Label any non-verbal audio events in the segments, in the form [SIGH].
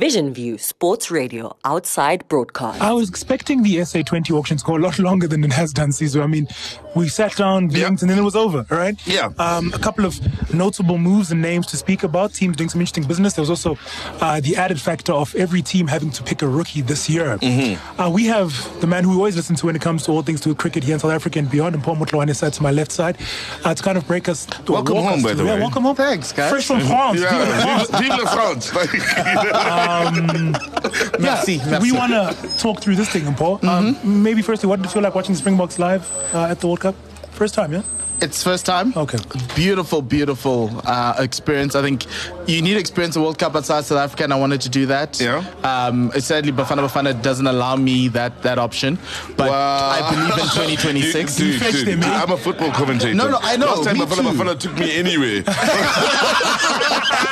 Vision View Sports Radio outside broadcast. I was expecting the SA20 auction to go a lot longer than it has done, Caesar. I mean, we sat down, blinked, and then it was over, right? Yeah. Um, a couple of notable moves and names to speak about. Teams doing some interesting business. There was also uh, the added factor of every team having to pick a rookie this year. Mm-hmm. Uh, we have the man who we always listen to when it comes to all things to do with cricket here in South Africa and beyond, and Mpho Mutloane sat to my left side uh, to kind of break us. Welcome walk home, us by through- the yeah, way. welcome home. Thanks, guys. Fresh from France. Yeah, France. [LAUGHS] vive, vive la France. [LAUGHS] [LAUGHS] Like, [LAUGHS] Merci, Yeah, merci. we want to talk through this thing, Paul. Um, maybe firstly, what did it feel like watching the Springboks live uh, at the World Cup? First time, yeah. It's first time. Okay. Beautiful, beautiful uh, experience. I think you need to experience a World Cup outside South Africa, and I wanted to do that. Yeah. Um, sadly, Bafana Bafana doesn't allow me that that option, but Wow. I believe in 2026. [LAUGHS] Dude, dude, fetched dude, him, eh? I'm a football commentator. No, no, I know, Last time me Bafana too. Bafana took me anywhere. [LAUGHS]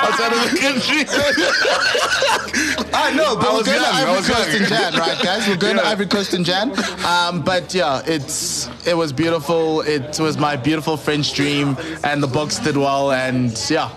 Outside of the country. I know, but I we're was going young, to I Ivory was Coast young. in Jan, right, guys? We're going to Yeah. Ivory Coast in Jan. Um, but yeah, it's it was beautiful. It was my beautiful French dream, and the Boks did well. And yeah,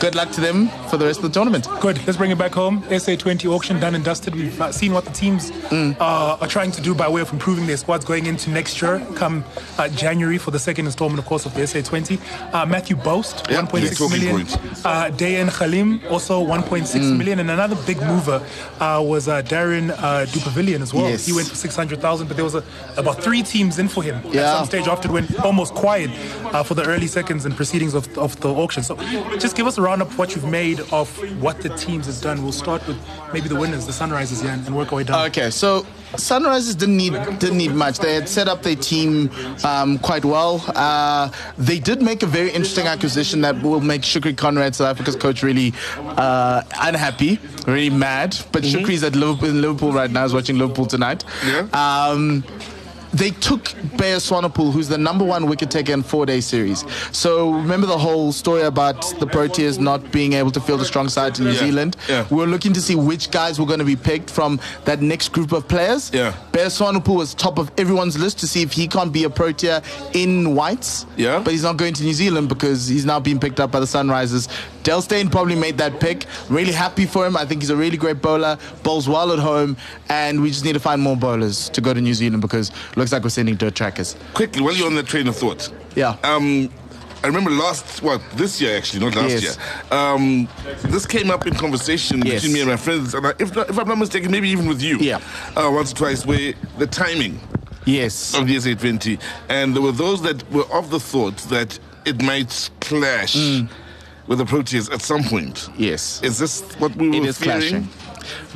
good luck to them for the rest of the tournament. Good. Let's bring it back home. SA20 auction done and dusted. We've uh, seen what the teams uh, are trying to do by way of improving their squads going into next year, come uh, January for the second installment, of course, of the SA20. Uh, Matthew Boast, Yeah, 1.6 yeah, million. points. Uh, Dayyaan Galiem, also 1.6 million. And another big mover uh, was uh, Darren uh, Dupavillion as well. Yes. He went for 600,000, but there was a, about three teams in for him at some stage after it went almost quiet uh, for the early seconds and proceedings of, of the auction. So just give us a roundup of what you've made of what the teams has done. We'll start with maybe the winners, the Sunrisers, yeah, and work our way down. Okay, so Sunrisers didn't need didn't need much. They had set up their team um, quite well. Uh, they did make a very interesting acquisition that will make Shukri Conrad, South Africa's coach, really uh, unhappy, really mad. But Shukri's at Liverpool, in Liverpool right now. Is watching Liverpool tonight. Yeah. Um, they took Beyers Swanepoel, who's the number one wicket taker in four day series. So remember the whole story about the Proteas not being able to field a strong side to New Yeah, Zealand? yeah. We were looking to see which guys were going to be picked from that next group of players. Yeah. Beyers Swanepoel was top of everyone's list to see if he can't be a Protea in whites. Yeah. But he's not going to New Zealand because he's now being picked up by the Sunrisers. Dale Steyn probably made that pick. Really happy for him. I think he's a really great bowler, bowls well at home, and we just need to find more bowlers to go to New Zealand because looks like we're sending dirt trackers. Quickly, while you're on that train of thought. Yeah. Um, I remember last, what, this year actually, not last Yes. year. Um, this came up in conversation Yes. between me and my friends, and I, if, not, if I'm not mistaken, maybe even with you. Yeah. Uh, once or twice, where the timing Yes. of the SA20, and there were those that were of the thought that it might clash Mm. With the Proteas at some point. Yes. Is this what we It were is fearing? clashing.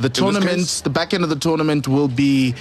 The tournament, the back end of the tournament will be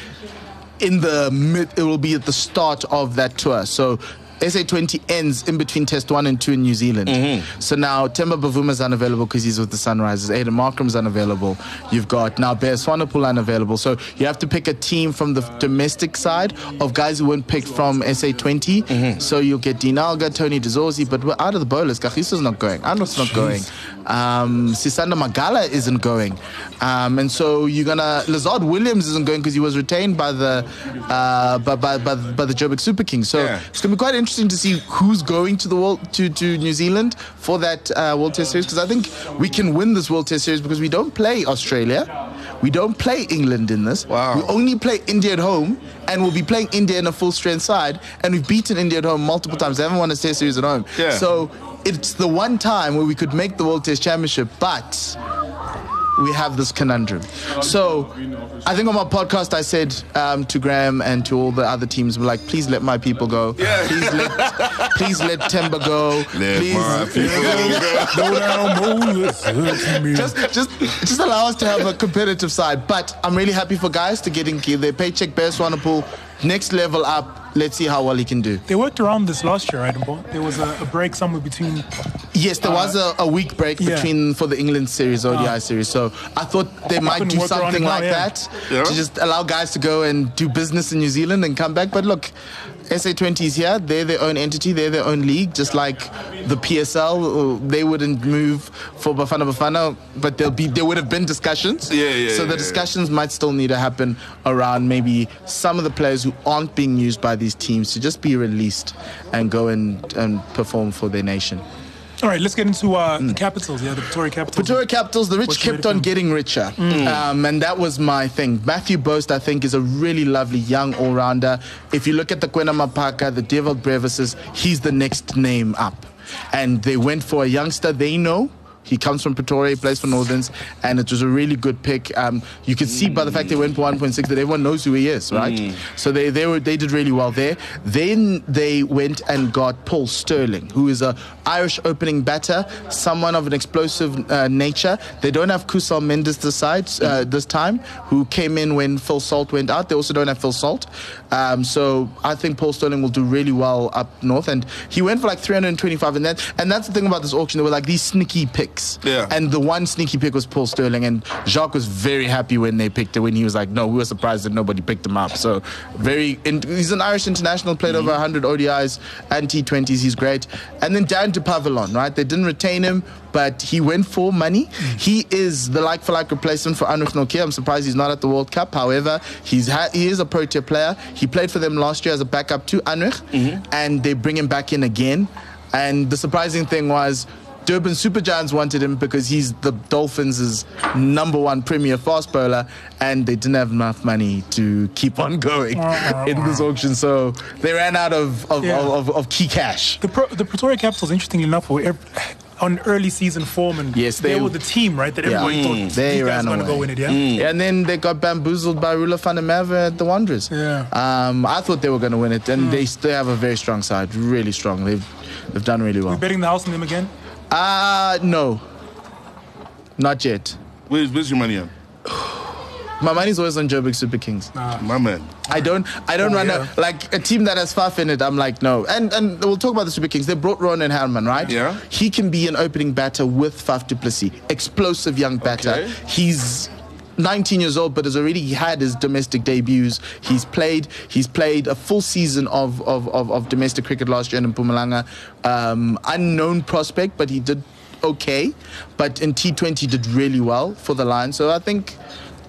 in the mid. It will be at the start of that tour. So. SA20 ends in between Test 1 and 2 in New Zealand. Mm-hmm. So now Temba Bavuma is unavailable because he's with the Sunrisers. Aidan Markram's unavailable. You've got now Beyers Swanepoel unavailable. So you have to pick a team from the domestic side of guys who weren't picked from SA20. Mm-hmm. So you'll get Dean Elgar, Tony de Zorzi, but we're out of the bowlers. Kagiso's not going. Arnold's not going. Um, Sisanda Magala isn't going. Um, and so you're gonna Lizaad Williams isn't going because he was retained by the uh, by, by, by, by the Joburg Super Kings. So Yeah. it's gonna be quite interesting to see who's going to the world to, to New Zealand for that uh, World Test Series because I think we can win this World Test Series because we don't play Australia, we don't play England in this. Wow. We only play India at home, and we'll be playing India in a full strength side, and we've beaten India at home multiple times. They haven't won a Test Series at home. Yeah. So it's the one time where we could make the World Test Championship, but we have this conundrum. So I think on my podcast I said um, to Graham and to all the other teams, we're like, please let my people go. Yeah. Please let please let Temba go. Let please my people Go down, Moses, to me. just just just allow us to have a competitive side. But I'm really happy for guys to getting their paycheck best want to pull next level up. Let's see how well he can do. They worked around this last year, right, Mpho? There was a, a break somewhere between. Yes, there was a, a week break yeah. between for the England series, ODI Ah. series. So I thought they might do something it now, like yeah. that Yeah. to just allow guys to go and do business in New Zealand and come back. But look, SA20 is here. They're their own entity. They're their own league, just like the PSL. They wouldn't move for Bafana Bafana, but there'll be there would have been discussions. Yeah, yeah, So yeah, the yeah. discussions might still need to happen around maybe some of the players who aren't being used by these teams to just be released and go and, and perform for their nation. All right, let's get into uh, the capitals. Yeah, the Pretoria Capitals. Pretoria Capitals, the rich What's kept on getting richer. Um, and that was my thing. Matthew Boast, I think, is a really lovely young all rounder. If you look at the Kwena Maphaka, the Dewald Brevises, he's the next name up. And they went for a youngster they know. He comes from Pretoria, he plays for Northerns, and it was a really good pick. Um, you can see by the fact they went for 1.6 that everyone knows who he is, right? So they, they were they did really well there. Then they went and got Paul Stirling, who is a Irish opening batter, someone of an explosive uh, nature. They don't have Kusal Mendis this side uh, this time, who came in when Phil Salt went out. They also don't have Phil Salt, um, so I think Paul Stirling will do really well up north. And he went for like 325, and that and that's the thing about this auction. There were like these sneaky picks, Yeah. and the one sneaky pick was Paul Stirling, and Jacques was very happy when they picked it. When he was like, "No, we were surprised that nobody picked him up." So very, in, he's an Irish international, played over 100 ODIs and T20s. He's great. And then down to Pavillon, right? They didn't retain him, but he went for money. Hmm. He is the like for like replacement for Anrich Nortje. I'm surprised he's not at the World Cup. However, he's ha- he is a Protea player. He played for them last year as a backup to Anrich, mm-hmm. and they bring him back in again. And the surprising thing was. Durban Super Giants wanted him because he's the Dolphins' number one premier fast bowler, and they didn't have enough money to keep on going oh, oh, [LAUGHS] in this auction. So they ran out of, of, Yeah. of, of, of key cash. The, Pro, the Pretoria Capitals, interestingly enough, on early season form, and Yes, they, they- were the team, right? That Yeah. everybody Mm. thought They these guys ran were going to go win it. Yeah. And then they got bamboozled by Rula van der at the Wanderers. Yeah. Um, I thought they were going to win it, and they still have a very strong side, really strong. They've they've done really well. Betting the house on them again. Uh no, not yet. Where's, where's your money on? My money's always on Joburg Super Kings. Nah. My man. I don't I don't Oh, run yeah. a like a team that has Faf in it. I'm like no, and and we'll talk about the Super Kings. They brought Ronan Herman, right? Yeah. He can be an opening batter with Faf du Plessis, explosive young batter. Okay. He's 19 years old, but has already had his domestic debuts. He's played. He's played a full season of of, of, of domestic cricket last year in Mpumalanga. Um, unknown prospect, but he did okay. But in T20 did really well for the Lions. So I think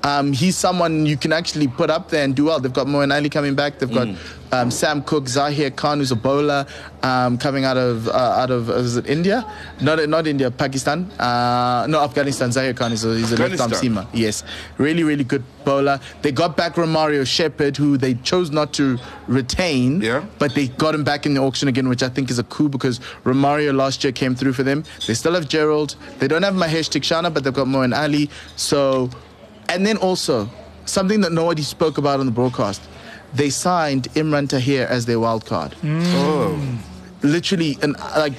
um, he's someone you can actually put up there and do well. They've got Moeen Ali coming back. They've got um, Sam Cook, Zahir Khan, who's a bowler, um, coming out of uh, out of is it India? Not not India, Pakistan. Uh, no, Afghanistan. Zahir Khan is a, he's a left arm seamer. Yes, really really good bowler. They got back Romario Shepherd, who they chose not to retain. Yeah. But they got him back in the auction again, which I think is a coup because Romario last year came through for them. They still have Gerald. They don't have Maheesh Theekshana, but they've got Moeen Ali. So, and then also something that nobody spoke about on the broadcast. They signed Imran Tahir as their wild card. Oh. Literally, and uh, like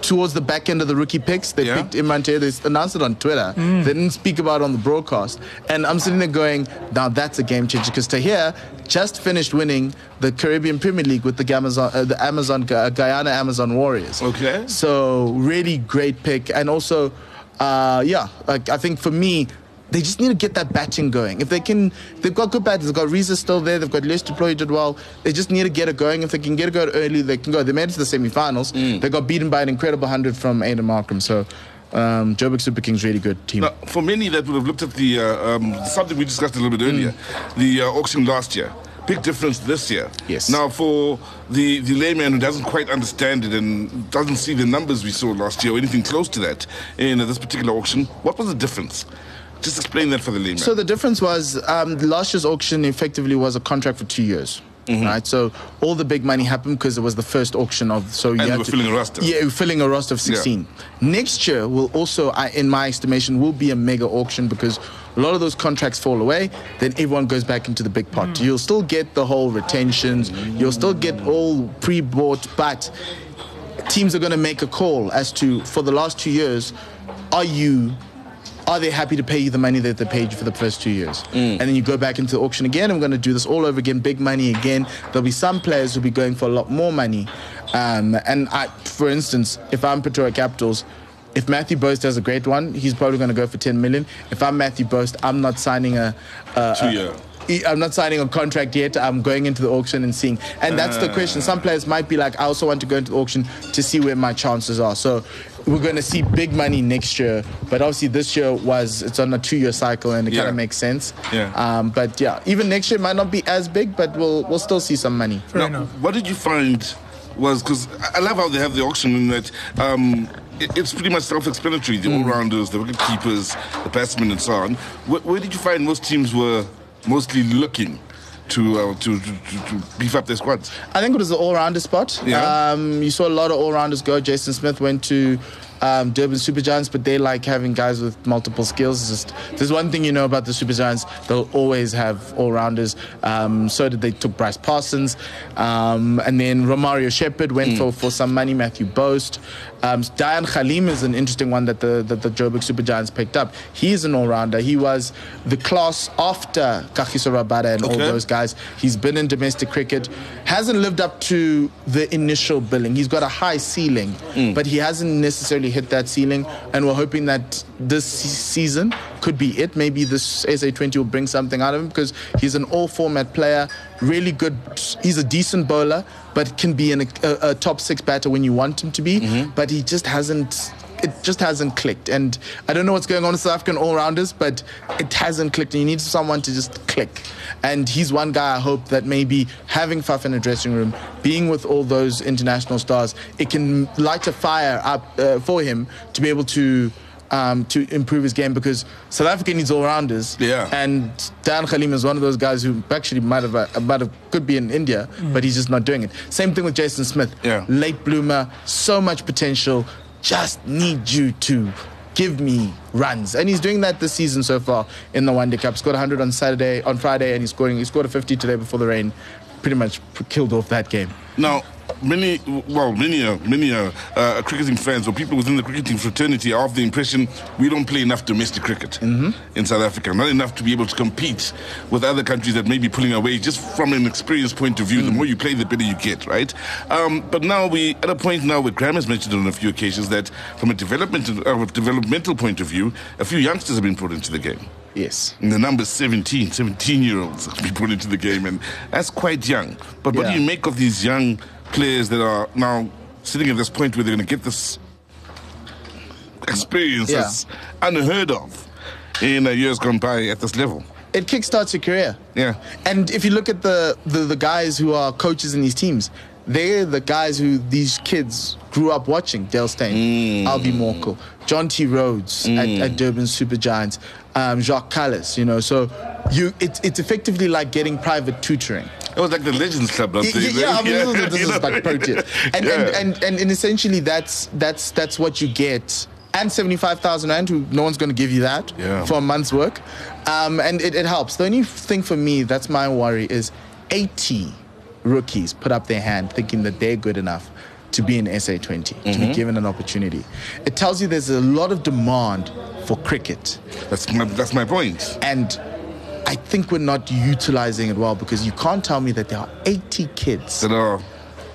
towards the back end of the rookie picks, they Yeah. picked Imran Tahir. They announced it on Twitter. They didn't speak about it on the broadcast. And I'm sitting there going, now that's a game changer because Tahir just finished winning the Caribbean Premier League with the Amazon, uh, the Amazon Gu- Guyana Amazon Warriors. Okay. So really great pick, and also, uh, yeah, like I think for me. They just need to get that batting going. If they can, they've got good batters. They've got Reza still there. They've got Leus du Plooy did well. They just need to get it going. If they can get it going early, they can go. They made it to the semi-finals. They got beaten by an incredible hundred from Aidan Markram. So, um, Joburg Super Kings really good team. Now, for many that would have looked at the uh, um, something we discussed a little bit earlier, the uh, auction last year, big difference this year. Yes. Now, for the the layman who doesn't quite understand it and doesn't see the numbers we saw last year or anything close to that in uh, this particular auction, what was the difference? Just explain that for the layman. So the difference was um, last year's auction effectively was a contract for two years. Mm-hmm. Right, so all the big money happened because it was the first auction of. So you And had we're to- filling a roster. Yeah, we're filling a roster of Yeah. 16. Next year will also, I- in my estimation, will be a mega auction because a lot of those contracts fall away. Then everyone goes back into the big pot. You'll still get the whole retentions. You'll still get all pre-bought, but teams are going to make a call as to for the last two years, are you are they happy to pay you the money that they paid you for the first two years? And then you go back into the auction again. I'm going to do this all over again, big money again. There'll be some players who'll be going for a lot more money. Um, and I, for instance, if I'm Pretoria Capitals, if Matthew Boast has a great one, he's probably going to go for 10 million. If I'm Matthew Boast, I'm not signing a, a, Two year. I'm not signing a contract yet. I'm going into the auction and seeing. And that's the question. Some players might be like, I also want to go into the auction to see where my chances are. So we're going to see big money next year. But obviously, this year was, it's on a two year cycle and it Yeah. kind of makes sense. Yeah. Um, but yeah, even next year might not be as big, but we'll, we'll still see some money. Fair Now, enough. what did you find was because I love how they have the auction in that um, it- it's pretty much self-explanatory. The all-rounders, the wicket keepers, the batsmen, and so on. Where, where did you find most teams were mostly looking to, uh, to, to, to, beef up their squads? I think it was the all-rounder spot. Yeah. Um, you saw a lot of all-rounders go. Jason Smith went to um, Durban Super Giants, but they like having guys with multiple skills. It's just there's one thing you know about the Super Giants: they'll always have all-rounders. Um, so did they took Bryce Parsons, um, and then Romario Shepherd went for, for some money. Matthew Boast, um, Dayyaan Galiem is an interesting one that the that the Joburg Super Giants picked up. He's an all-rounder. He was the class after Kagiso Rabada and all those guys. He's been in domestic cricket, hasn't lived up to the initial billing. He's got a high ceiling, but he hasn't necessarily hit that ceiling. And we're hoping that this season could be it. Maybe this SA20 will bring something out of him because he's an all format player, really good. He's a decent bowler, but can be an, a, a top six batter when you want him to be. Mm-hmm. But he just hasn't it just hasn't clicked. And I don't know what's going on with South African all rounders, but it hasn't clicked. And you need someone to just click. And he's one guy I hope that maybe having Faf in a dressing room, being with all those international stars, it can light a fire up uh, for him to be able to. Um, to improve his game because South Africa needs all rounders. Yeah. And Dan Khalim is one of those guys who actually might have, uh, might have could be in India, but he's just not doing it. Same thing with Jason Smith. Yeah. Late bloomer, so much potential. Just need you to give me runs, and he's doing that this season so far in the One Day Cup. Scored 100 on Saturday, on Friday, and he's scoring. He scored a 50 today before the rain. Pretty much killed off that game. Now, many, well, many, uh, many uh, uh, cricketing fans or people within the cricketing fraternity are of the impression we don't play enough domestic cricket in South Africa, not enough to be able to compete with other countries that may be pulling away. Just from an experience point of view, the more you play, the better you get, right? Um, but now we at a point now where Graham has mentioned on a few occasions that from a development, uh, developmental point of view, a few youngsters have been brought into the game. Yes. And the number 17, 17 year olds have been put into the game, and that's quite young. But what do you make of these young players that are now sitting at this point where they're going to get this experience Yeah. that's unheard of in years gone by at this level? It kickstarts your career. Yeah. And if you look at the, the, the guys who are coaches in these teams, they're the guys who these kids grew up watching. Dale Steyn, Albie Morkel, Jonty Rhodes at, at Durban Super Giants, um, Jacques Kallis, you know. So you, it's, it's effectively like getting private tutoring. It was like the Legends Club, don't Y- they? y- Yeah, I mean, is, this is [LAUGHS] like pro tier. And, Yeah. and, and, and, and essentially that's, that's, that's what you get. And 75,000 Rand, who no one's going to give you that Yeah. for a month's work. Um, and it, it helps. The only thing for me, that's my worry, is 80 rookies put up their hand thinking that they're good enough to be in SA20, to Mm-hmm. be given an opportunity. It tells you there's a lot of demand for cricket. That's my, that's my point. And I think we're not utilizing it well because you can't tell me that there are 80 kids That are,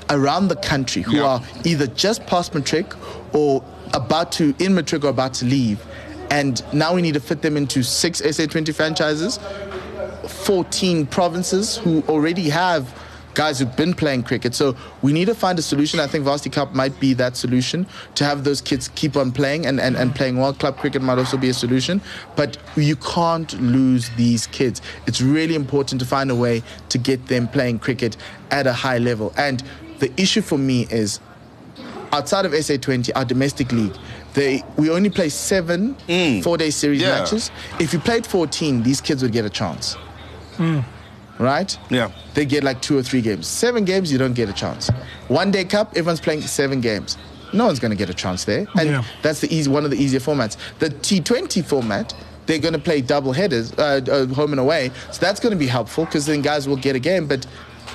around the country who Yeah. are either just past matric or about to in matric or about to leave and now we need to fit them into six SA20 franchises 14 provinces who already have guys who've been playing cricket. So we need to find a solution. I think varsity cup might be that solution to have those kids keep on playing and, and, and playing well. Club cricket might also be a solution. But you can't lose these kids. It's really important to find a way to get them playing cricket at a high level. And the issue for me is outside of SA20, our domestic league, they we only play seven mm. four-day series Yeah. matches. If you played 14, these kids would get a chance. Mm. Right? Yeah. They get like two or three games. Seven games, you don't get a chance. One day cup, everyone's playing seven games. No one's going to get a chance there, and Yeah. that's the easy one of the easier formats. The T20 format. They're going to play double headers, uh, uh, home and away. So that's going to be helpful because then guys will get a game. But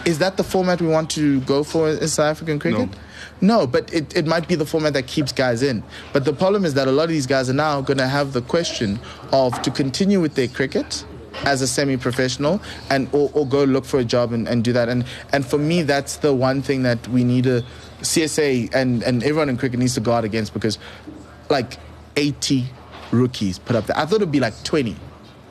is that the format we want to go for in South African cricket? No, but it, it might be the format that keeps guys in. But the problem is that a lot of these guys are now going to have the question of to continue with their cricket as a semi-professional and or, or go look for a job and, and do that. And and for me, that's the one thing that we need to CSA and, and everyone in cricket needs to guard against because like 80 rookies put up there. I thought it'd be like 20.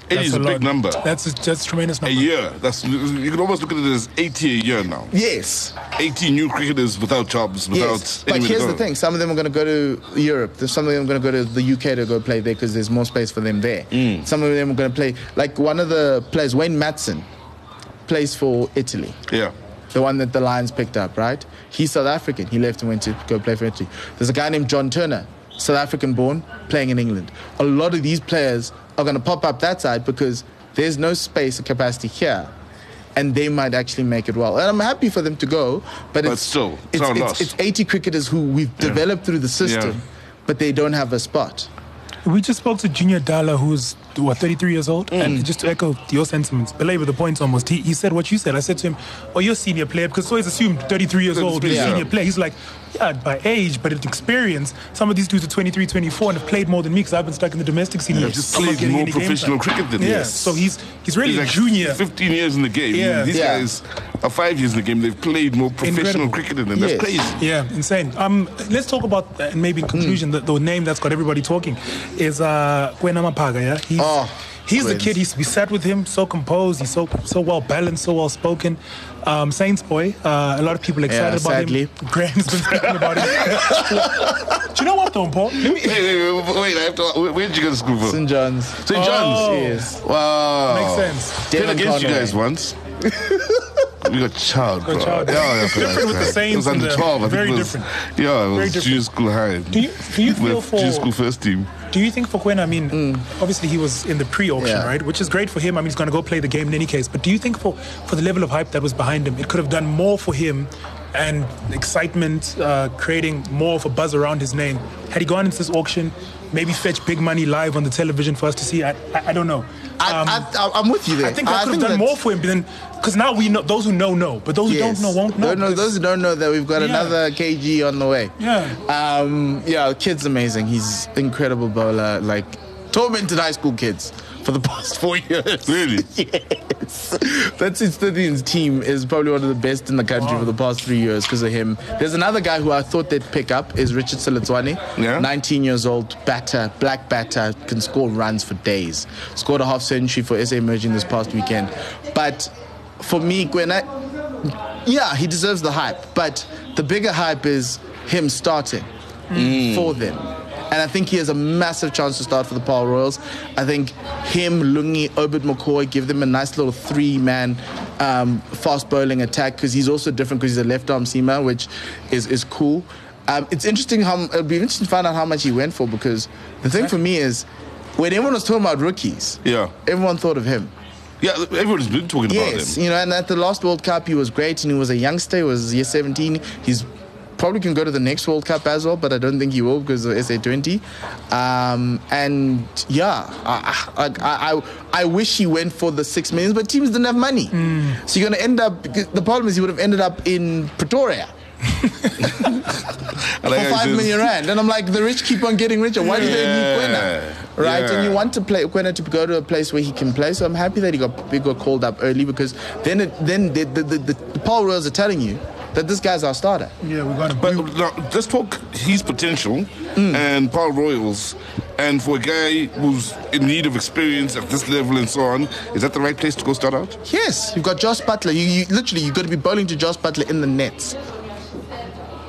80 is a, big lot. number. That's a, that's a tremendous a number. year. That's you can almost look at it as 80 a year now. Yes. 80 new cricketers without jobs, without Yes, but here's the thing: some of them are going to go to Europe. There's some of them are going to go to the UK to go play there because there's more space for them there. Mm. Some of them are going to play like one of the players, Wayne Madsen, plays for Italy. Yeah. The one that the Lions picked up, right? He's South African. He left and went to go play for Italy. There's a guy named John Turner. South African born, playing in England. A lot of these players are going to pop up that side because there's no space or capacity here. And they might actually make it well. And I'm happy for them to go, but, But it's still, it's it's, it's, it's 80 cricketers who we've developed through the system, Yeah. but they don't have a spot. We just spoke to Junior Dala, who's what 33 years old, Mm. and just to echo your sentiments, belabor the points almost. He, he said what you said. I said to him, "Oh, you're a senior player," because it's always assumed 33 years old is a Yeah. senior player. He's like, "Yeah, by age, but in experience, some of these dudes are 23, 24, and have played more than me because I've been stuck in the domestic scene. They've just played more any professional cricket than yeah. he has. So he's he's really He's a like junior. 15 years in the game. Yeah. These Yeah. guys are five years in the game. They've played more professional Incredible. cricket than them. That's Yes. crazy. Yeah, insane. Um, let's talk about uh, and maybe in conclusion the, the name that's got everybody talking is uh Kwena Maphaka. Yeah, he's Oh, he's the kid. He's we sat with him, so composed. He's so so well balanced, so well spoken. Um, Saints boy. Uh, a lot of people excited Yeah, about sadly. him. Graham's been speaking about him. [LAUGHS] Do you know what, though, Paul? Let me, Wait, wait, wait, wait, I have to. where- Where did you go to school for? St. John's. St. John's. Oh. Yes. Wow. Makes sense. Played Devon against you guys once. [LAUGHS] we got child, bro. Child. Yeah, yeah, Different [LAUGHS] with the It Saints was under 12. I think very it was, different. Yeah, it Very was different. junior school high. Do you do you feel With for junior school first team. Do you think for Quinn, I mean, mm. obviously he was in the pre-auction, Yeah. right? Which is great for him. I mean, he's going to go play the game in any case. But do you think for, for the level of hype that was behind him, it could have done more for him and excitement, uh, creating more of a buzz around his name? Had he gone into this auction, maybe fetch big money live on the television for us to see? I, I, I don't know. Um, I, I, I'm with you there. I think that could have done more for him because now we know those who know know, but those who don't know won't know. Don't know. Those who don't know that we've got Yeah. another KG on the way. Yeah. Um, yeah, kid's amazing. He's incredible bowler. Like tormented high school kids for the [LAUGHS] past four years. Really? [LAUGHS] yes. That's his team is probably one of the best in the country for the past three years because of him. There's another guy who I thought they'd pick up is Richard Seletswane. Yeah. 19 years old, batter, black batter, can score runs for days. Scored a half century for SA Emerging this past weekend. But for me, Gwen, I, yeah, he deserves the hype. But the bigger hype is him starting mm. for them. And I think he has a massive chance to start for the Paarl Royals. I think him, Lungi, Obed McCoy give them a nice little three man um, fast bowling attack because he's also different because he's a left arm seamer, which is, is cool. Um, it's interesting how it'll be interesting to find out how much he went for because the thing for me is when everyone was talking about rookies, Yeah. everyone thought of him. Yeah, everyone's been talking about him. Yes, you know, and at the last World Cup, he was great, and he was a youngster. He was year 17. He's probably can go to the next World Cup as well, but I don't think he will because of SA20. Um, and yeah, I, I, I, I wish he went for the six millions, but teams didn't have money. So you're going to end up. The problem is he would have ended up in Pretoria like [LAUGHS] for how five million rand. And I'm like, the rich keep on getting richer. Why do they need Kwena? Right? yeah. And you want to play Kwena to go to a place where he can play. So I'm happy that he got he got called up early because then it, then the, the, the, the Paarl Royals are telling you that this guy's our starter. Yeah, we got him. But now, let's talk his potential Mm. and Paarl Royals. And for a guy who's in need of experience at this level and so on, is that the right place to go start out? Yes, you've got Jos Buttler. You, you literally you've got to be bowling to Jos Buttler in the nets.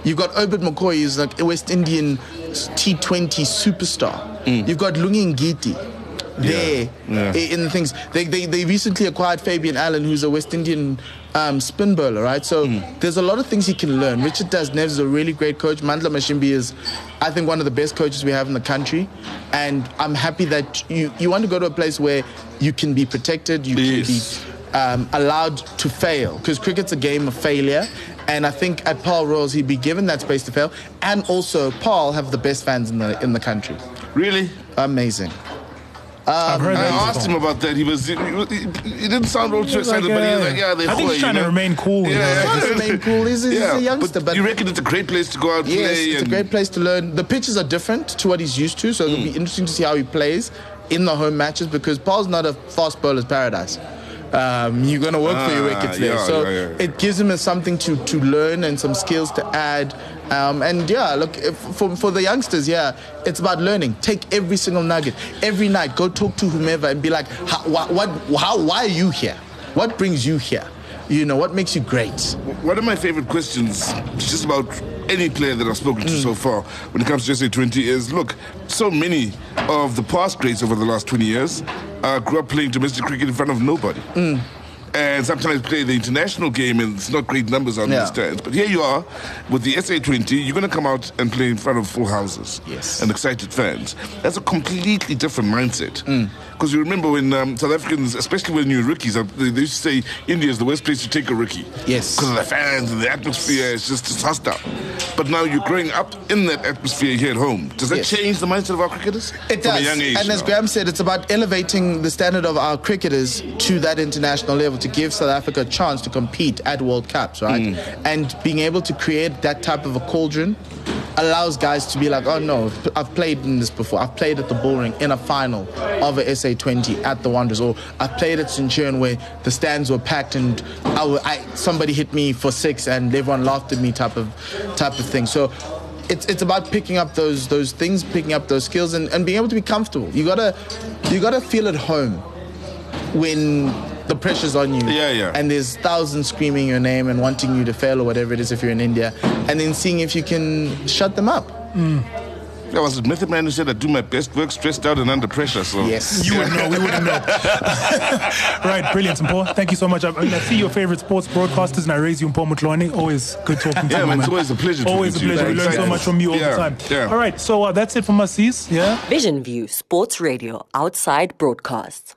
You've got Obed McCoy, who's like a West Indian T20 superstar. You've got Lungi Ngidi there Mm. Yeah. in the things. They, they, they recently acquired Fabian Allen, who's a West Indian um, spin bowler, right? So Mm. there's a lot of things he can learn. Richard Dasnev is a really great coach. Mandla Mashimbyi is, I think, one of the best coaches we have in the country. And I'm happy that you, you want to go to a place where you can be protected, you Yes. can be um, allowed to fail because cricket's a game of failure. And I think at Paarl Royals he'd be given that space to fail. And also, Paarl have the best fans in the in the country. Really? Amazing. I've heard I asked him about that. He was he, he, he didn't sound all too was like, excited, but he was like, "Yeah, they I think he's trying to remain cool, you Yeah, like [LAUGHS] Trying to remain cool. He's, he's a youngster, but, you reckon it's a great place to go out and yes, play? it's a great place to learn. The pitches are different to what he's used to, so it'll Mm. be interesting to see how he plays in the home matches because Paarl's not a fast bowler's paradise. Um, you're going to work for your Ah, wickets there, yeah, so yeah, yeah. it gives him something to, to learn and some skills to add. Um, and yeah, look for for the youngsters, yeah, it's about learning. Take every single nugget every night. Go talk to whomever and be like, how, what, what, how, why are you here? What brings you here? You know, what makes you great? One of my favorite questions, just about any player that I've spoken to so far, when it comes to SA20, is look, so many of the past greats over the last 20 years uh, grew up playing domestic cricket in front of nobody. And sometimes play the international game, and it's not great numbers on Yeah. the stands. But here you are with the SA20. You're going to come out and play in front of full houses Yes. and excited fans. That's a completely different mindset. Mm. Because you remember when um, South Africans, especially when you're rookies, uh, they, they used to say India is the worst place to take a rookie. Yes. Because of the fans and the atmosphere, it's just hostile. But now you're growing up in that atmosphere here at home. Does that Yes. change the mindset of our cricketers? It From does. a young age and as? Graham said, it's about elevating the standard of our cricketers to that international level to give South Africa a chance to compete at World Cups, right? Mm. And being able to create that type of a cauldron allows guys to be like, oh no, I've played in this before. I've played at the Bullring in a final of a SA20 at the Wanderers, or I've played at Centurion where the stands were packed and I, I, somebody hit me for six and everyone laughed at me, type of type of thing. So it's it's about picking up those those things, picking up those skills, and, and being able to be comfortable. You gotta you gotta feel at home when the pressure's on you. Yeah, yeah. And there's thousands screaming your name and wanting you to fail or whatever it is if you're in India, and then seeing if you can shut them up. There was a method man who said I do my best work stressed out and under pressure. So Yes. You would know, we wouldn't know. [LAUGHS] right, brilliant, Mpho. Thank you so much. I, I see your favorite sports broadcasters, and I raise you, Mpho Mutloane. Always good talking to Yeah, you, man, man. it's always a pleasure talking Always a to you. pleasure. We learn so much from you all Yeah, the time. yeah. All right, so uh, that's it from us, Sis. Yeah. Vision View Sports Radio outside broadcasts.